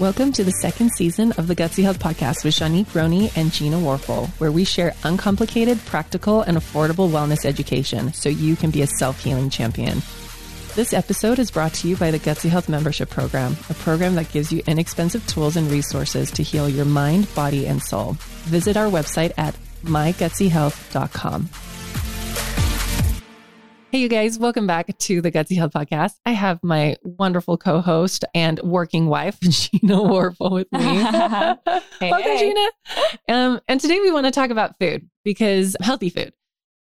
Welcome to the second season of the Gutsy Health Podcast with Shanique Roney and Gina Warfel, where we share uncomplicated, practical, and affordable wellness education so you can be a self healing champion. This episode is brought to you by the Gutsy Health Membership Program, a program that gives you inexpensive tools and resources to heal your mind, body, and soul. Visit our website at mygutsyhealth.com. Hey, you guys, welcome back to the Gutsy Health Podcast. I have my wonderful co host and working wife, Gina Warfel, with me. hey, welcome, hey. Gina. Um, and today we want to talk about food because healthy food,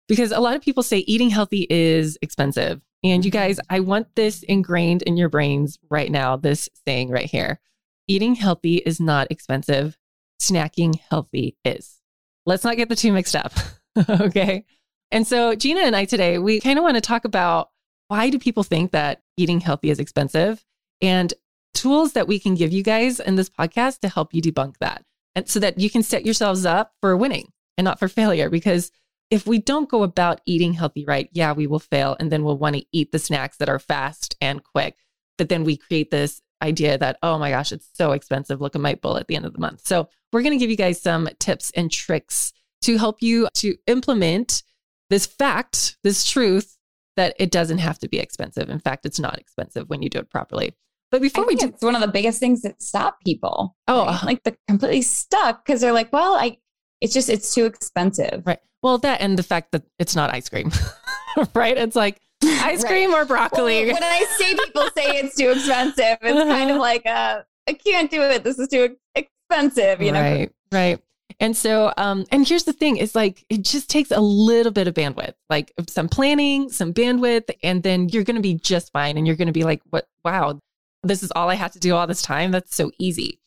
because a lot of people say eating healthy is expensive. And you guys, I want this ingrained in your brains right now this saying right here eating healthy is not expensive, snacking healthy is. Let's not get the two mixed up. okay. And so Gina and I today, we kind of want to talk about why do people think that eating healthy is expensive and tools that we can give you guys in this podcast to help you debunk that. And so that you can set yourselves up for winning and not for failure. Because if we don't go about eating healthy right, yeah, we will fail. And then we'll want to eat the snacks that are fast and quick. But then we create this idea that, oh my gosh, it's so expensive. Look at my bill at the end of the month. So we're going to give you guys some tips and tricks to help you to implement this fact, this truth that it doesn't have to be expensive. In fact, it's not expensive when you do it properly. But before we do, it's one of the biggest things that stop people. Oh, right? uh- like they're completely stuck because they're like, well, I, it's just, it's too expensive. right? Well, that and the fact that it's not ice cream, right? It's like ice Right. cream or Well, broccoli. when I say people say it's too expensive, it's kind of like, uh, I can't do it. This is too expensive, you know? right, right. And so, um, and here's the thing: is like it just takes a little bit of bandwidth, like some planning, some bandwidth, and then you're going to be just fine. And you're going to be like, "What? Wow, this is all I have to do all this time. That's so easy."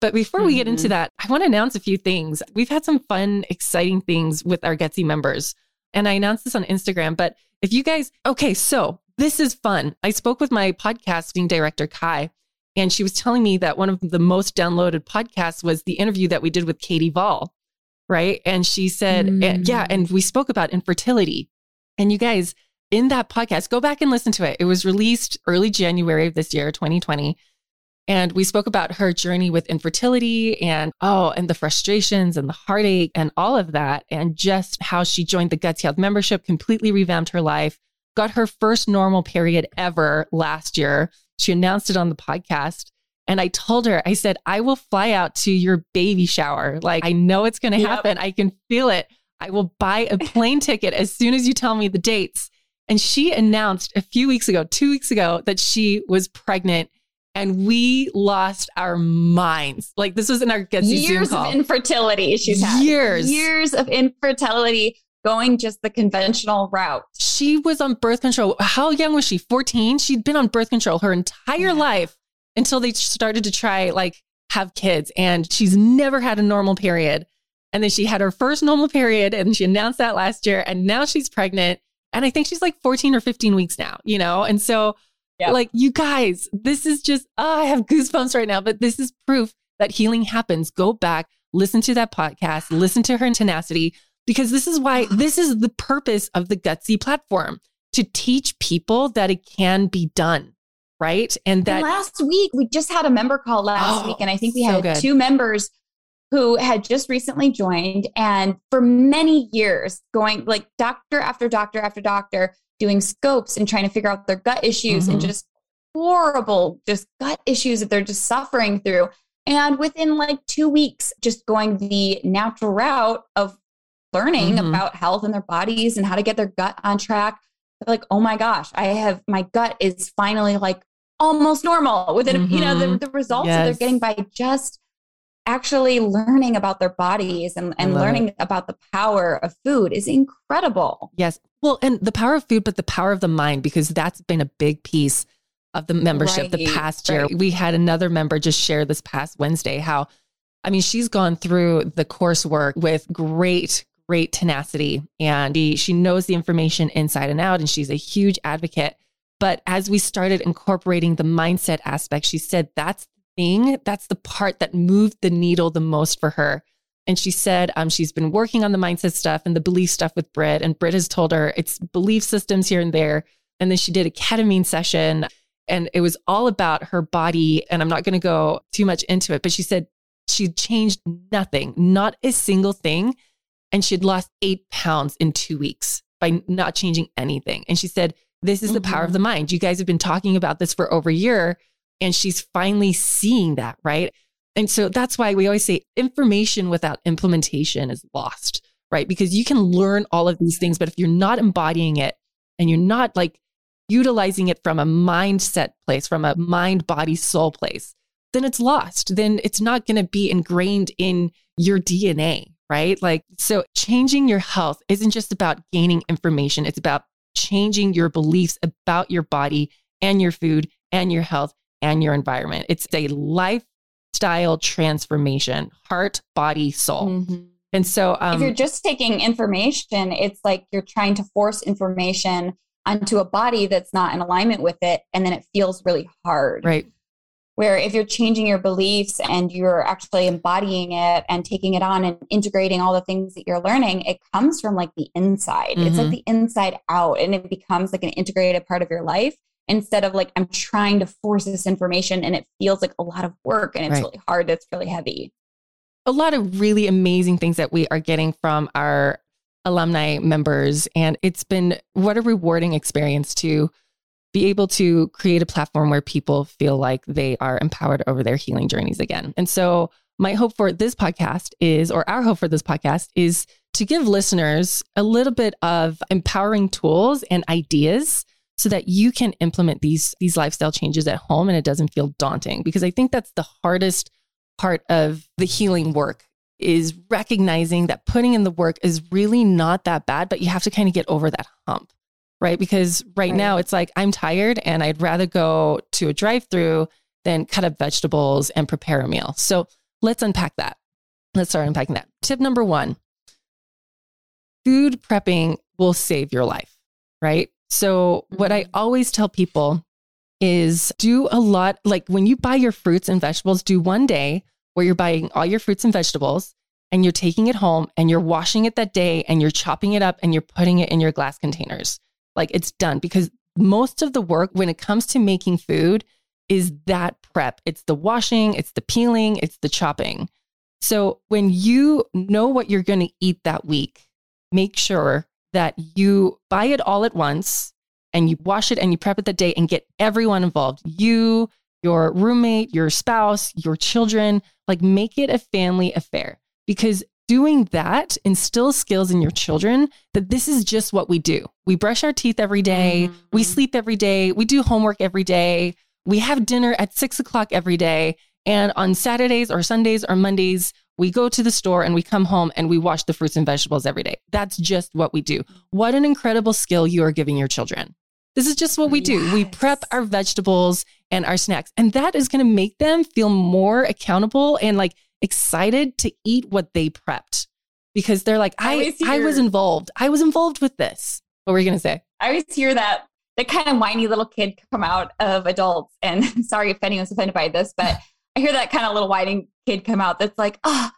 But before we get into Mhm. that, I want to announce a few things. We've had some fun, exciting things with our Gutsy members, and I announced this on Instagram. But if you guys, okay, so this is fun. I spoke with my podcasting director, Kai, and she was telling me that one of the most downloaded podcasts was the interview that we did with Katie Vall, right? And she said, Mm. and- yeah, and we spoke about infertility. And you guys, in that podcast, go back and listen to it. It was released early January of this year, 2020. And we spoke about her journey with infertility and, oh, and the frustrations and the heartache and all of that. And just how she joined the Gutsy Health membership, completely revamped her life, got her first normal period ever last year. She announced it on the podcast. And I told her, I said, I will fly out to your baby shower. Like, I know it's going to Yep. happen. I can feel it. I will buy a plane ticket as soon as you tell me the dates. And she announced a few weeks ago, two weeks ago, that she was pregnant. And we lost our minds. Like, this was in our Zoom Years call. of infertility she's had. Years. Years of infertility going just the conventional route. she was on birth control. How young was she? 14? She'd been on birth control her entire Yeah. life until they started to try like have kids and she's never had a normal period. And then she had her first normal period and she announced that last year and now she's pregnant and I think she's like 14 or 15 weeks now, you know? And so Yep. like you guys, this is just oh, I have goosebumps right now, but this is proof that healing happens. Go back, listen to that podcast, listen to her tenacity because this is why this is the purpose of the gutsy platform to teach people that it can be done right? And And that last week, we just had a member call last Oh, week, and I think we had two members who had just recently joined and for many years going like doctor after doctor after doctor doing scopes and trying to figure out their gut issues and Mhm. just horrible just gut issues that they're just suffering through. And within like two weeks just going the natural route of learning Mhm. about health and their bodies and how to get their gut on track they're like oh my gosh i have my gut is finally like almost normal within you know the, Mhm. the results that they're getting by just actually learning about their bodies and, and love learning about the power of food is incredible yes well and the power of food but the power of the mind because that's been a big piece of the membership the past year right. we had another member just share this past wednesday how i mean she's gone through the coursework with great great tenacity and she, knows the information inside and out and she's a huge advocate but as we started incorporating the mindset aspect she said that's the thing that's the part that moved the needle the most for her and she said um, she's been working on the mindset stuff and the belief stuff with Britt. And Britt has told her it's belief systems here and there. And then she did a ketamine session And it was all about her body. And I'm not going to go too much into it, but she said she changed nothing, not a single thing. And she'd lost eight pounds in two weeks by not changing anything. And she said, This is mm-hmm. the power of mm-hmm. the mind. You guys have been talking about this for over a year. And she's finally seeing that, right? And so that's why we always say information without implementation is lost, right? Because you can learn all of these things, but if you're not embodying it and you're not like utilizing it from a mindset place, from a mind, body, soul place, then it's lost. Then it's not going to be ingrained in your DNA, right? Like, so changing your health isn't just about gaining information, it's about changing your beliefs about your body and your food and your health and your environment. It's a lifestyle transformation, heart, body, soul. Mm-hmm. And so, um, if you're just taking information, it's like you're trying to force information onto a body that's not in alignment with it. And then it feels really hard. Right. Where if you're changing your beliefs and you're actually embodying it and taking it on and integrating all the things that you're learning, it comes from like the inside. Mm-hmm. It's like mm-hmm. the inside out and it becomes like an integrated part of your life instead of like, I'm trying to force this information and it feels like a lot of work and it's right. really hard. It's really heavy. A lot of really amazing things that we are getting from our alumni members. And it's been what a rewarding experience to be able to create a platform where people feel like they are empowered over their healing journeys again. And so, my hope for this podcast is, or our hope for this podcast is to give listeners a little bit of empowering tools and ideas so that you can implement these these lifestyle changes at home and it doesn't feel daunting because I think that's the hardest part of the healing work is recognizing that putting in the work is really not that bad but you have to kind of get over that hump right? Because right, right, now it's like I'm tired and I'd rather go to a drive through than cut up vegetables and prepare a meal. So let's unpack that. Let's start unpacking that. Tip number one food prepping will save your life, right? So, what I mm-hmm. always tell people is do a lot, like when you buy your fruits and vegetables, do one day where you're buying all your fruits and vegetables and you're taking it home and you're washing it that day and you're chopping it up and you're putting it in your glass containers. Like it's done because most of the work when it comes to making food is that prep. It's the washing, it's the peeling, it's the chopping. So when you know what you're going to eat that week, make sure that you buy it all at once and you wash it and you prep it the day and get everyone involved. You, your roommate, your spouse, your children, like make it a family affair because doing that instills skills in your children that this is just what we do. We brush our teeth every day, mm-hmm. we sleep every day, we do homework every day, we have dinner at six o'clock every day. And on Saturdays or Sundays or Mondays, we go to the store and we come home and we wash the fruits and vegetables every day. That's just what we do. What an incredible skill you are giving your children. This is just what we do. Yes. We prep our vegetables and our snacks, and that is going to make them feel more accountable and like excited to eat what they prepped because they're like, I, I, I was involved. I was involved with this. What were you going to say? I always hear that the kind of whiny little kid come out of adults. And sorry if anyone's offended by this, but I hear that kind of little whining kid come out that's like, oh,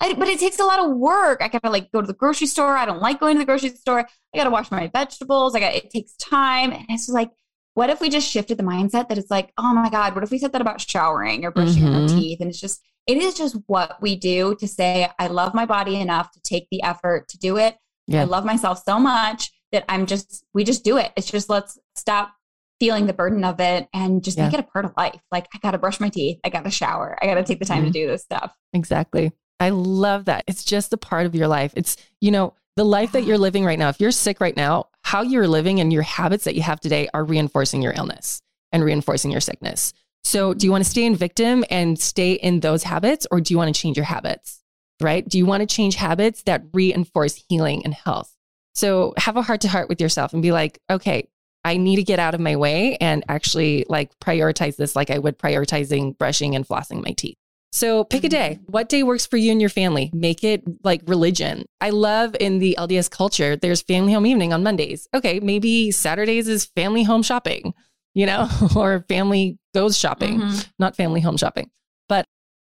I, but it takes a lot of work. I gotta like go to the grocery store. I don't like going to the grocery store. I gotta wash my vegetables. I got it takes time. And it's just like, what if we just shifted the mindset that it's like, oh my God, what if we said that about showering or brushing mm-hmm. our teeth? And it's just it is just what we do to say, I love my body enough to take the effort to do it. Yeah. I love myself so much that I'm just, we just do it. It's just let's stop feeling the burden of it and just yeah. make it a part of life. Like, I got to brush my teeth. I got to shower. I got to take the time mm-hmm. to do this stuff. Exactly. I love that. It's just a part of your life. It's, you know, the life that you're living right now. If you're sick right now, how you're living and your habits that you have today are reinforcing your illness and reinforcing your sickness. So, do you want to stay in victim and stay in those habits, or do you want to change your habits? Right? Do you want to change habits that reinforce healing and health? So, have a heart to heart with yourself and be like, okay, I need to get out of my way and actually like prioritize this like I would prioritizing brushing and flossing my teeth. So pick a day. Mm-hmm. What day works for you and your family? Make it like religion. I love in the LDS culture, there's family home evening on Mondays. Okay, maybe Saturdays is family home shopping you know, or family goes shopping, mm-hmm. not family home shopping. But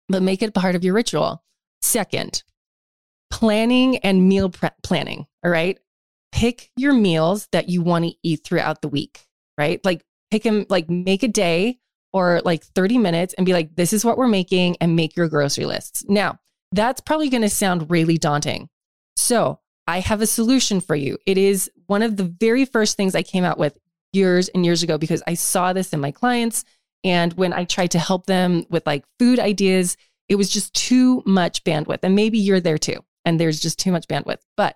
but make it part of your ritual. Second, planning and meal pre- planning, all right? Pick your meals that you want to eat throughout the week, right? Like pick them, like make a day or like 30 minutes and be like, this is what we're making and make your grocery lists. Now, that's probably going to sound really daunting. So I have a solution for you. It is one of the very first things I came out with years and years ago because I saw this in my clients. And when I tried to help them with like food ideas, it was just too much bandwidth. And maybe you're there too. And there's just too much bandwidth. But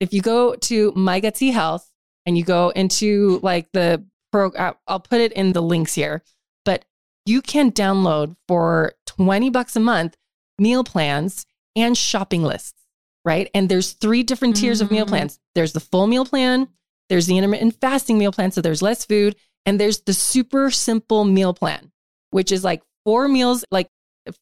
if you go to My Gutsy Health and you go into like the pro, I'll put it in the links here, but you can download for 20 bucks a month meal plans and shopping lists, right? And there's three different tiers mm-hmm. of meal mm. plans. There's the full meal plan, there's the intermittent fasting meal plan, so there's less food, and there's the super simple meal plan, which is like four meals, like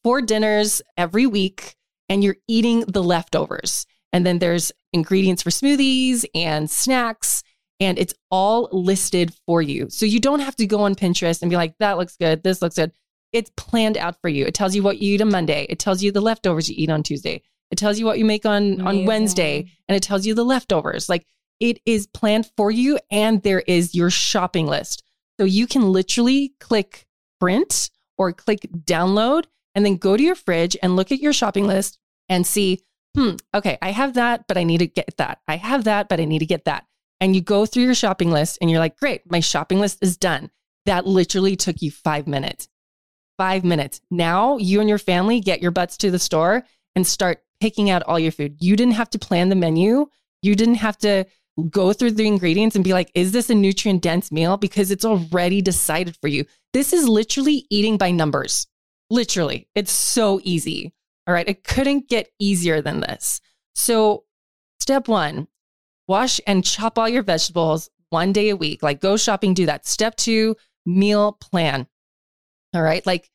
four dinners every week, and you're eating the leftovers. And then there's ingredients for smoothies and snacks, and it's all listed for you. So you don't have to go on Pinterest and be like, that looks good, this looks good. It's planned out for you. It tells you what you eat on Monday, it tells you the leftovers you eat on Tuesday, it tells you what you make on, on Wednesday, and it tells you the leftovers. Like it is planned for you, and there is your shopping list. So you can literally click print or click download and then go to your fridge and look at your shopping list and see hmm, okay, I have that, but I need to get that. I have that, but I need to get that. And you go through your shopping list and you're like, great, my shopping list is done. That literally took you five minutes. Five minutes. Now you and your family get your butts to the store and start picking out all your food. You didn't have to plan the menu. You didn't have to go through the ingredients and be like, is this a nutrient dense meal? Because it's already decided for you. This is literally eating by numbers. Literally. It's so easy. All right. It couldn't get easier than this. So, step one, wash and chop all your vegetables one day a week. Like go shopping, do that. Step two, meal plan. All right. Like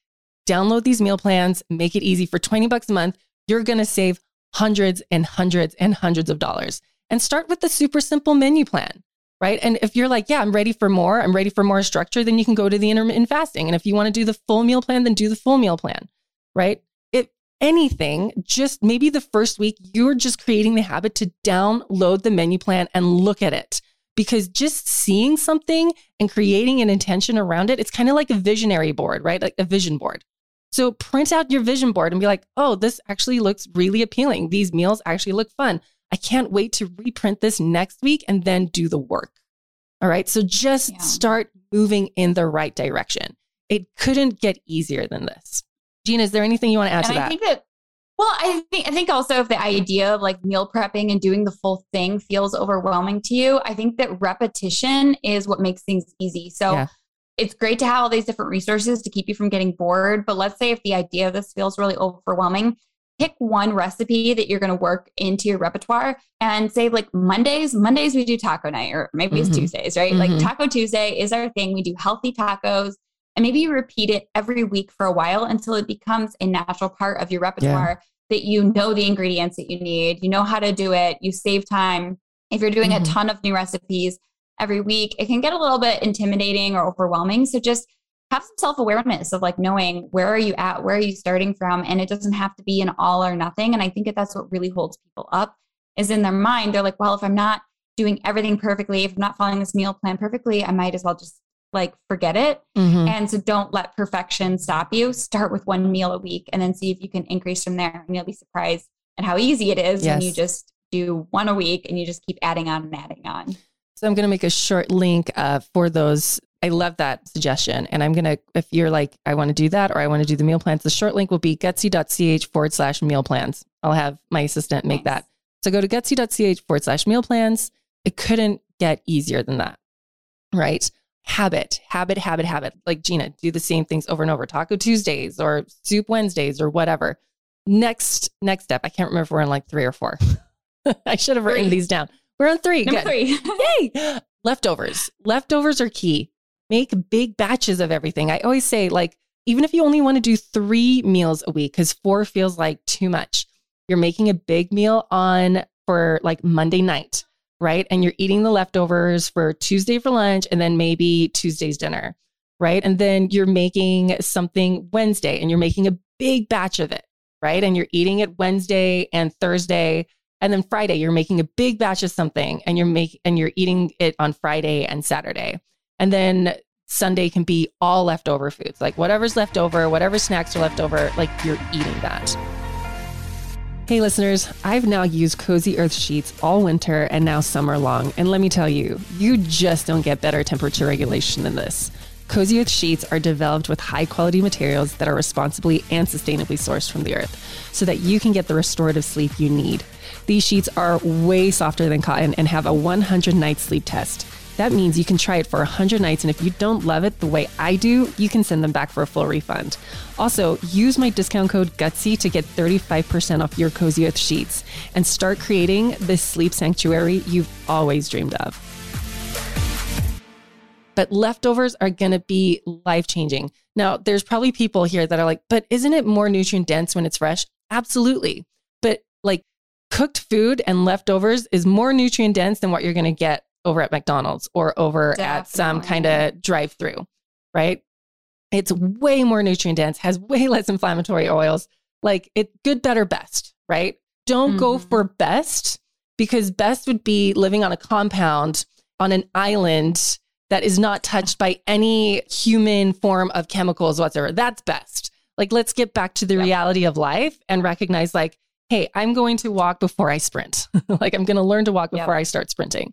download these meal plans, make it easy for 20 bucks a month. You're going to save hundreds and hundreds and hundreds of dollars. And start with the super simple menu plan, right? And if you're like, yeah, I'm ready for more, I'm ready for more structure, then you can go to the intermittent fasting. And if you want to do the full meal plan, then do the full meal plan, right? If anything, just maybe the first week, you're just creating the habit to download the menu plan and look at it. Because just seeing something and creating an intention around it, it's kind of like a visionary board, right? Like a vision board. So print out your vision board and be like, oh, this actually looks really appealing. These meals actually look fun. I can't wait to reprint this next week and then do the work. All right. So just yeah. start moving in the right direction. It couldn't get easier than this. Gina, is there anything you want to add and to that? Think that well, I think I think also if the idea of like meal prepping and doing the full thing feels overwhelming to you, I think that repetition is what makes things easy. So yeah. it's great to have all these different resources to keep you from getting bored. But let's say if the idea of this feels really overwhelming, pick one recipe that you're going to work into your repertoire and say like Mondays, Mondays we do taco night or maybe mm-hmm. it's Tuesdays, right? Mm-hmm. Like Taco Tuesday is our thing. We do healthy tacos. And maybe you repeat it every week for a while until it becomes a natural part of your repertoire yeah. that you know the ingredients that you need, you know how to do it, you save time. If you're doing mm-hmm. a ton of new recipes every week, it can get a little bit intimidating or overwhelming. So just have some self-awareness of like knowing where are you at, where are you starting from, and it doesn't have to be an all or nothing. And I think that that's what really holds people up is in their mind. They're like, well, if I'm not doing everything perfectly, if I'm not following this meal plan perfectly, I might as well just like forget it. Mm-hmm. And so don't let perfection stop you. Start with one meal a week and then see if you can increase from there. And you'll be surprised at how easy it is yes. when you just do one a week and you just keep adding on and adding on. So I'm going to make a short link uh, for those. I love that suggestion. And I'm going to, if you're like, I want to do that or I want to do the meal plans, the short link will be gutsy.ch forward slash meal plans. I'll have my assistant make nice. that. So go to gutsy.ch forward slash meal plans. It couldn't get easier than that. Right habit, habit, habit, habit. Like Gina, do the same things over and over. Taco Tuesdays or soup Wednesdays or whatever. Next, next step. I can't remember if we're on like three or four. I should have written three. these down. We're on three. Number Good. three. Yay. Leftovers. Leftovers are key. Make big batches of everything. I always say, like, even if you only want to do three meals a week, because four feels like too much, you're making a big meal on for like Monday night right? And you're eating the leftovers for Tuesday for lunch and then maybe Tuesday's dinner, right? And then you're making something Wednesday and you're making a big batch of it, right? And you're eating it Wednesday and Thursday and then Friday you're making a big batch of something and you're making and you're eating it on Friday and Saturday. And then Sunday can be all leftover foods. Like whatever's left over, whatever snacks are left over, like you're eating that. Hey, listeners, I've now used Cozy Earth sheets all winter and now summer long. And let me tell you, you just don't get better temperature regulation than this. Cozy Earth sheets are developed with high quality materials that are responsibly and sustainably sourced from the earth so that you can get the restorative sleep you need. These sheets are way softer than cotton and have a 100 night sleep test. That means you can try it for 100 nights, and if you don't love it the way I do, you can send them back for a full refund. Also, use my discount code GUTSY to get 35% off your Cozy Earth sheets and start creating the sleep sanctuary you've always dreamed of. But leftovers are going to be life changing. Now, there's probably people here that are like, but isn't it more nutrient dense when it's fresh? Absolutely. But like cooked food and leftovers is more nutrient dense than what you're going to get over at McDonald's or over Definitely. at some kind of drive through, right? It's way more nutrient dense, has way less inflammatory oils. Like it good, better, best, right? Don't mm-hmm. go for best because best would be living on a compound on an island that is not touched by any human form of chemicals whatsoever. That's best. Like let's get back to the yep. reality of life and recognize like, hey, I'm going to walk before I sprint. like I'm going to learn to walk before yep. I start sprinting.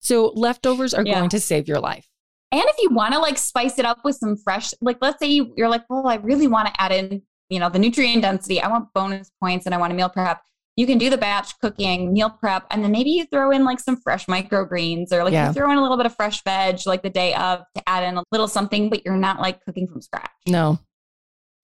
So leftovers are yeah. going to save your life. And if you want to like spice it up with some fresh, like let's say you, you're like, well, I really want to add in, you know, the nutrient density. I want bonus points and I want to meal prep. You can do the batch cooking, meal prep, and then maybe you throw in like some fresh microgreens or like yeah. you throw in a little bit of fresh veg like the day of to add in a little something, but you're not like cooking from scratch. No,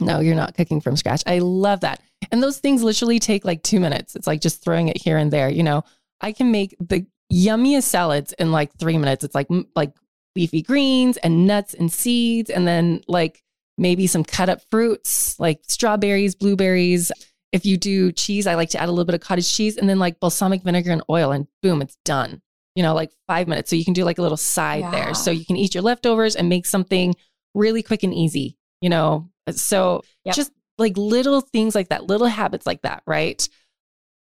no, you're not cooking from scratch. I love that. And those things literally take like two minutes. It's like just throwing it here and there. You know, I can make the yummiest salads in like three minutes. It's like like leafy greens and nuts and seeds, and then like maybe some cut up fruits like strawberries, blueberries. If you do cheese, I like to add a little bit of cottage cheese and then like balsamic vinegar and oil, and boom, it's done. You know, like five minutes. So you can do like a little side yeah. there. So you can eat your leftovers and make something really quick and easy, you know? So yep. just like little things like that, little habits like that, right?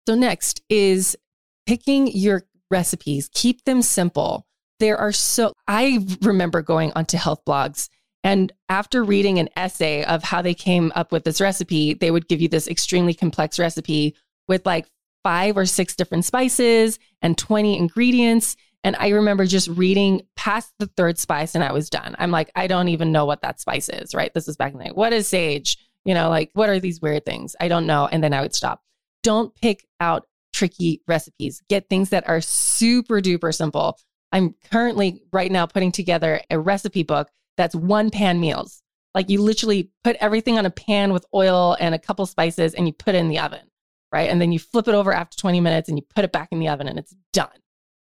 So next is picking your recipes, keep them simple. There are so, I remember going onto health blogs and after reading an essay of how they came up with this recipe, they would give you this extremely complex recipe with like five or six different spices and 20 ingredients. And I remember just reading past the third spice and I was done. I'm like, I don't even know what that spice is, right? This is back in the day. What is sage? You know, like, what are these weird things? I don't know. And then I would stop. Don't pick out tricky recipes. Get things that are super duper simple. I'm currently right now putting together a recipe book that's one pan meals. Like you literally put everything on a pan with oil and a couple spices and you put it in the oven, right? And then you flip it over after 20 minutes and you put it back in the oven and it's done,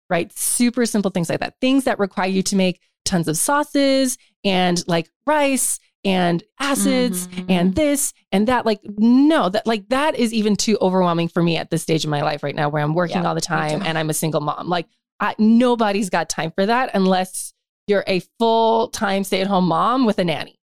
right? Super simple things like that. Things that require you to make tons of sauces and like rice and acids mm-hmm. and this and that like no that like that is even too overwhelming for me at this stage of my life right now where i'm working yeah, all the time and i'm a single mom. Like I, nobody's got time for that unless you're a full-time stay-at-home mom with a nanny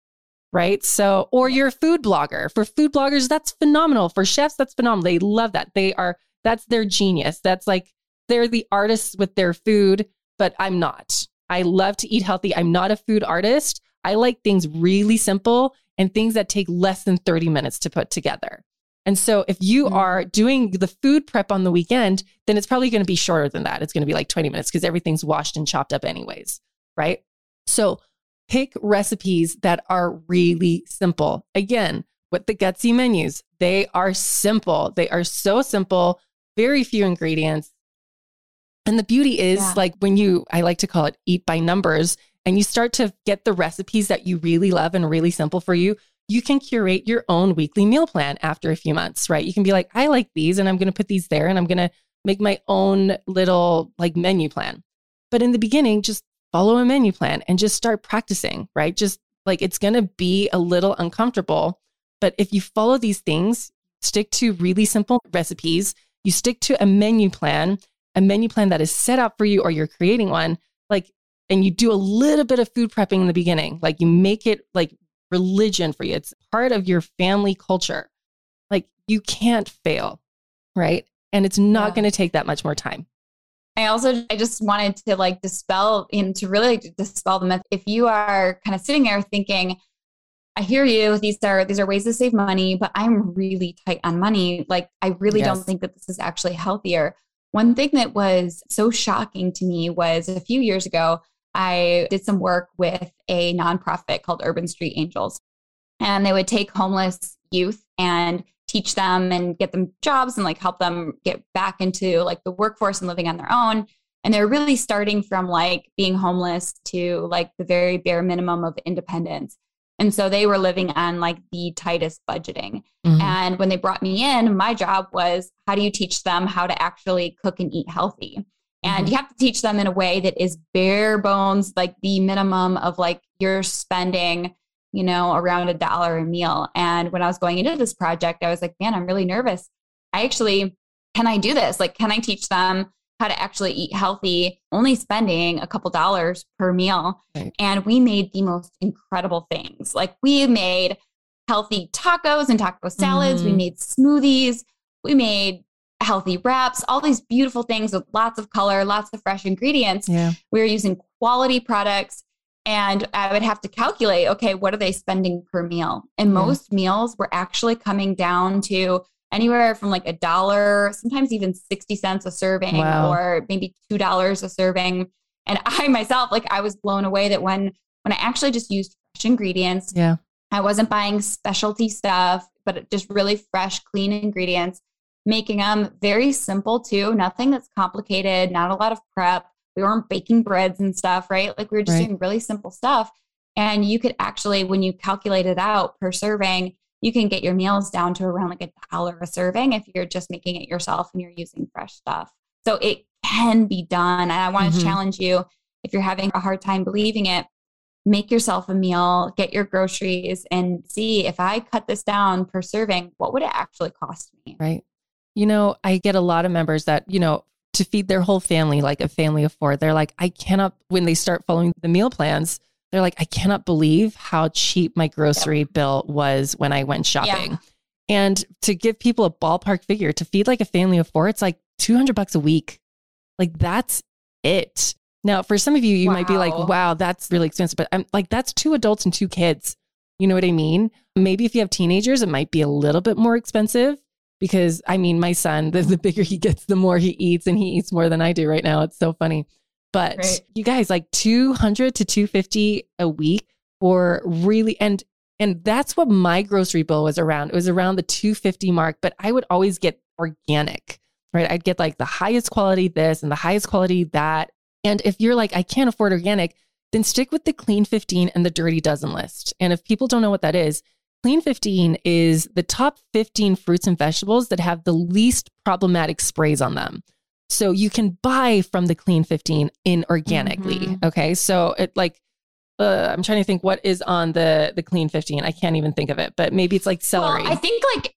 right? So or you're a food blogger. For food bloggers that's phenomenal. For chefs that's phenomenal. They love that. They are that's their genius. That's like they're the artists with their food but i'm not i love to eat healthy i'm not a food artist I like things really simple and things that take less than 30 minutes to put together. And so if you mm-hmm. are doing the food prep on the weekend, then it's probably going to be shorter than that. It's going to be like 20 minutes because everything's washed and chopped up anyways, right? So pick recipes that are really simple. Again, with the gutsy menus, they are simple. They are so simple, very few ingredients. And the beauty is yeah. like when you, I like to call it eat by numbers, and you start to get the recipes that you really love and really simple for you, you can curate your own weekly meal plan after a few months, right? You can be like, I like these and I'm going to put these there and I'm going to make my own little like menu plan. But in the beginning, just follow a menu plan and just start practicing, right? Just like it's going to be a little uncomfortable. But if you follow these things, stick to really simple recipes, you stick to a menu plan, a menu plan that is set up for you or you're creating one, like and you do a little bit of food prepping in the beginning, like you make it like religion for you. It's part of your family culture. Like you can't fail, right? And it's not yeah. going to take that much more time. I also I just wanted to like dispel and to really dispel the myth. If you are kind of sitting there thinking, I hear you, these are these are ways to save money, but I'm really tight on money. Like I really yes. don't think that this is actually healthier. One thing that was so shocking to me was a few years ago, I did some work with a nonprofit called Urban Street Angels. And they would take homeless youth and teach them and get them jobs and like help them get back into like the workforce and living on their own and they're really starting from like being homeless to like the very bare minimum of independence and so they were living on like the tightest budgeting mm-hmm. and when they brought me in my job was how do you teach them how to actually cook and eat healthy and mm-hmm. you have to teach them in a way that is bare bones like the minimum of like you're spending you know, around a dollar a meal. And when I was going into this project, I was like, man, I'm really nervous. I actually, can I do this? Like, can I teach them how to actually eat healthy, only spending a couple dollars per meal? Right. And we made the most incredible things. Like, we made healthy tacos and taco salads, mm-hmm. we made smoothies, we made healthy wraps, all these beautiful things with lots of color, lots of fresh ingredients. Yeah. We were using quality products and I would have to calculate, okay, what are they spending per meal? And mm. most meals were actually coming down to anywhere from like a dollar, sometimes even 60 cents a serving, wow. or maybe $2 a serving. And I myself, like, I was blown away that when when I actually just used fresh ingredients, yeah, I wasn't buying specialty stuff, but just really fresh, clean ingredients, making them very simple too, nothing that's complicated, not a lot of prep we weren't baking breads and stuff, right? Like we were just right. doing really simple stuff. And you could actually, when you calculate it out per serving, you can get your meals down to around like a dollar a serving if you're just making it yourself and you're using fresh stuff. So it can be done. And I want mm-hmm. to challenge you if you're having a hard time believing it, make yourself a meal, get your groceries, and see if I cut this down per serving, what would it actually cost me? Right. You know, I get a lot of members that, you know, to feed their whole family, like a family of four. They're like, I cannot, when they start following the meal plans, they're like, I cannot believe how cheap my grocery yep. bill was when I went shopping. Yeah. And to give people a ballpark figure to feed like a family of four, it's like 200 bucks a week. Like that's it. Now, for some of you, you wow. might be like, wow, that's really expensive. But I'm like, that's two adults and two kids. You know what I mean? Maybe if you have teenagers, it might be a little bit more expensive because I mean, my son, the, the bigger he gets, the more he eats, and he eats more than I do right now. It's so funny. But right. you guys, like 200 to 250 a week for really, and and that's what my grocery bill was around. It was around the 250 mark, but I would always get organic, right? I'd get like the highest quality this and the highest quality that. And if you're like, I can't afford organic, then stick with the clean 15 and the dirty dozen list. And if people don't know what that is, Clean 15 is the top 15 fruits and vegetables that have the least problematic sprays on them. So you can buy from the Clean 15 inorganically. Mm-hmm. Okay. So it like, uh, I'm trying to think what is on the the Clean 15. I can't even think of it, but maybe it's like celery. Well, I think like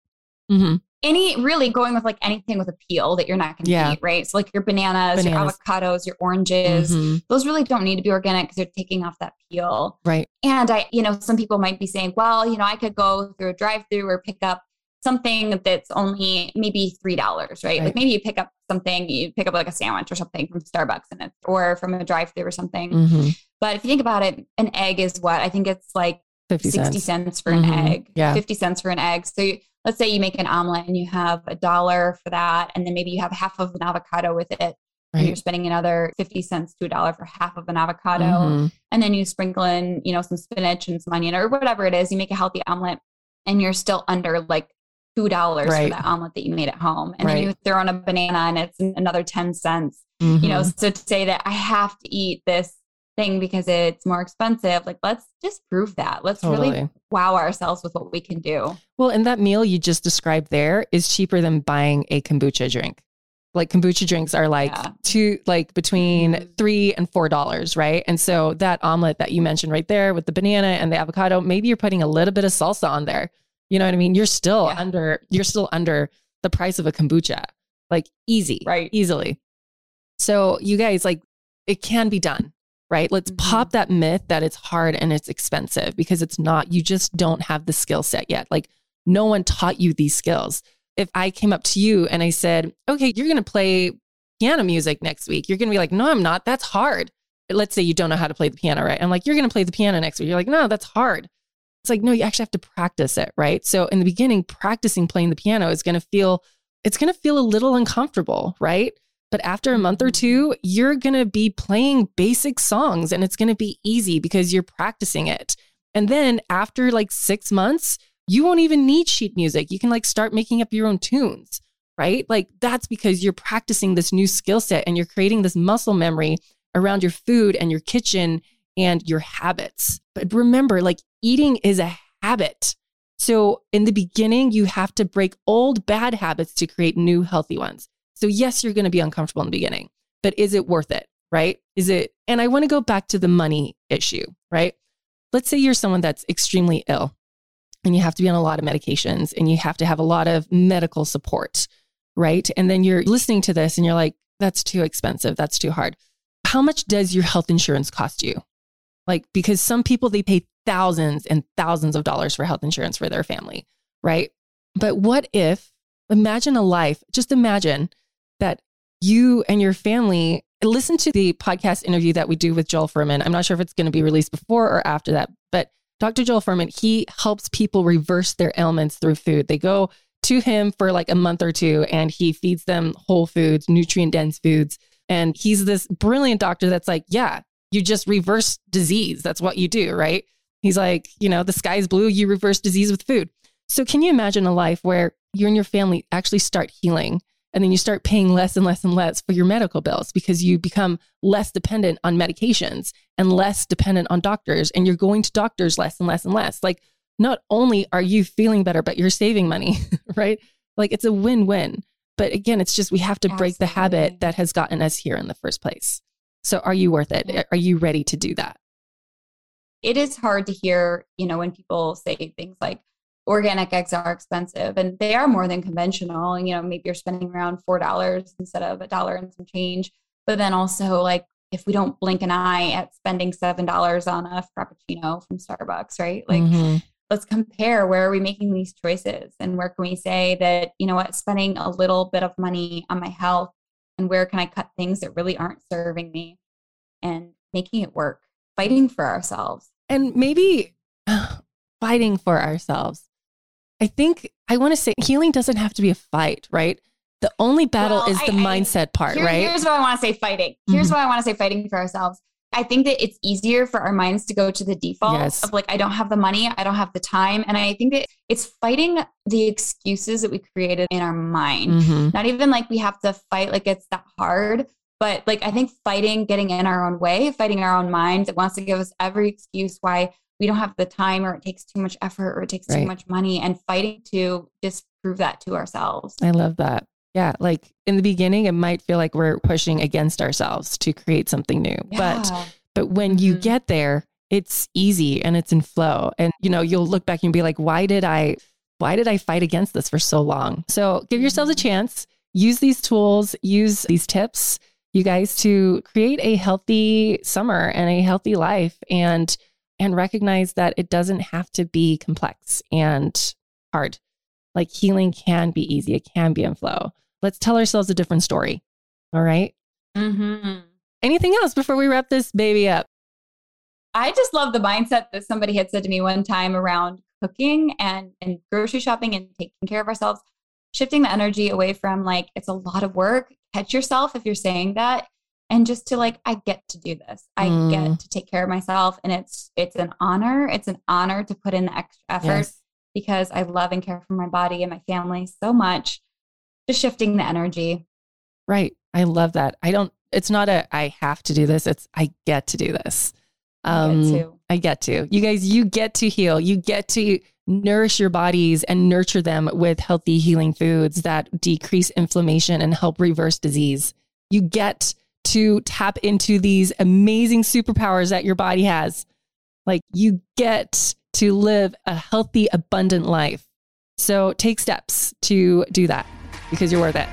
mm-hmm any really going with like anything with a peel that you're not going to yeah. eat, right? So like your bananas, bananas, your avocados, your oranges, mm-hmm. those really don't need to be organic because they're taking off that peel. Right. And I, you know, some people might be saying, well, you know, I could go through a drive-through or pick up something that's only maybe three dollars, right? right? Like maybe you pick up something, you pick up like a sandwich or something from Starbucks and it's or from a drive-through or something. Mm-hmm. But if you think about it, an egg is what I think it's like 50 60 cents, cents for mm-hmm. an egg. Yeah. 50 cents for an egg. So you, let's say you make an omelet and you have a dollar for that, and then maybe you have half of an avocado with it. Right. And you're spending another 50 cents to a dollar for half of an avocado. Mm-hmm. And then you sprinkle in, you know, some spinach and some onion or whatever it is. You make a healthy omelet and you're still under like two dollars right. for that omelet that you made at home. And right. then you throw in a banana and it's another 10 cents. Mm-hmm. You know, mm-hmm. so to say that I have to eat this thing because it's more expensive. Like, let's just prove that. Let's totally. really wow ourselves with what we can do. Well, and that meal you just described there is cheaper than buying a kombucha drink. Like kombucha drinks are like yeah. two, like between mm-hmm. three and four dollars, right? And so that omelet that you mentioned right there with the banana and the avocado, maybe you're putting a little bit of salsa on there. You know what I mean? You're still yeah. under, you're still under the price of a kombucha, like easy, right? Easily. So you guys, like, it can be done right? Let's mm-hmm. pop that myth that it's hard and it's expensive because it's not. You just don't have the skill set yet. Like no one taught you these skills. If I came up to you and I said, okay, you're going to play piano music next week. You're going to be like, no, I'm not. That's hard. Let's say you don't know how to play the piano, right? I'm like, you're going to play the piano next week. You're like, no, that's hard. It's like, no, you actually have to practice it, right? So in the beginning, practicing playing the piano is going to feel, it's going to feel a little uncomfortable, right? But after a month or mm-hmm. two, you're going to be playing basic songs and it's going to be easy because you're practicing it. And then after like six months, you won't even need sheet music. You can like start making up your own tunes, right? Like that's because you're practicing this new skill set and you're creating this muscle memory around your food and your kitchen and your habits. But remember, like eating is a habit. So in the beginning, you have to break old bad habits to create new healthy ones. So yes, you're going to be uncomfortable in the beginning, but is it worth it? Right? Is it? And I want to go back to the money issue, right? Let's say you're someone that's extremely ill and you have to be on a lot of medications and you have to have a lot of medical support, right? And then you're listening to this and you're like, that's too expensive. That's too hard. How much does your health insurance cost you? Like, because some people, they pay thousands and thousands of dollars for health insurance for their family, right? But what if, imagine a life, just imagine that you and your family listen to the podcast interview that we do with Joel Fuhrman. I'm not sure if it's going to be released before or after that, but Dr. Joel Fuhrman, he helps people reverse their ailments through food. They go to him for like a month or two and he feeds them whole foods, nutrient dense foods. And he's this brilliant doctor that's like, yeah, you just reverse disease. That's what you do, right? He's like, you know, the sky's blue, you reverse disease with food. So can you imagine a life where you and your family actually start healing and then you start paying less and less and less for your medical bills because you become less dependent on medications and less dependent on doctors and you're going to doctors less and less and less. Like not only are you feeling better, but you're saving money, right? Like it's a win-win. But again, it's just we have to break the habit that has gotten us here in the first place. So are you worth it? Are you ready to do that? It is hard to hear, you know, when people say things like, organic eggs are expensive and they are more than conventional. You know, maybe you're spending around $4 instead of a dollar and some change. But then also, like, if we don't blink an eye at spending $7 on a Frappuccino from Starbucks, right? Like, mm-hmm. let's compare where are we making these choices and where can we say that, you know what, spending a little bit of money on my health and where can I cut things that really aren't serving me and making it work, fighting for ourselves. And maybe fighting for ourselves. I think I want to say healing doesn't have to be a fight, right? The only battle well, is the I, mindset I, part, here, right? Here's what I want to say fighting. Here's mm-hmm. what I want to say fighting for ourselves. I think that it's easier for our minds to go to the default yes. of like, I don't have the money, I don't have the time. And I think that it's fighting the excuses that we created in our mind. Mm-hmm. Not even like we have to fight like it's that hard, but like I think fighting getting in our own way, fighting our own mind that wants to give us every excuse why we don't have the time or it takes too much effort or it takes right. too much money and fighting to disprove that to ourselves. I love that. Yeah, like in the beginning it might feel like we're pushing against ourselves to create something new. Yeah. But but when mm-hmm. you get there, it's easy and it's in flow. And you know, you'll look back and be like, why did I why did I fight against this for so long? So give yourselves a mm-hmm. chance. Use these tools, use these tips, you guys, to create a healthy summer and a healthy life. And and recognize that it doesn't have to be complex and hard. Like healing can be easy, it can be in flow. Let's tell ourselves a different story. All right? mm-hmm. Anything else before we wrap this baby up? I just love the mindset that somebody had said to me one time around cooking and, and grocery shopping and taking care of ourselves, shifting the energy away from like, it's a lot of work. Catch yourself if you're saying that and just to like i get to do this i mm. get to take care of myself and it's it's an honor it's an honor to put in the extra effort yes. because i love and care for my body and my family so much just shifting the energy. Right. I love that. I don't it's not a i have to do this it's i get to do this. Um I get to, I get to. you guys you get to heal. You get to nourish your bodies and nurture them with healthy healing foods that decrease inflammation and help reverse disease. You get to tap into these amazing superpowers that your body has. Like you get to live a healthy, abundant life. So take steps to do that because you're worth it.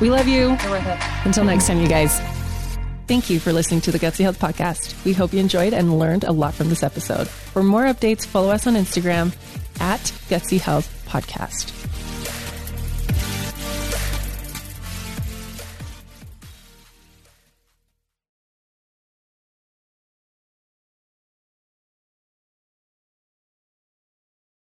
We love you. You're worth it. Until next time, you guys. Thank you for listening to the Gutsy Health Podcast. We hope you enjoyed and learned a lot from this episode. For more updates, follow us on Instagram at Gutsy Health Podcast.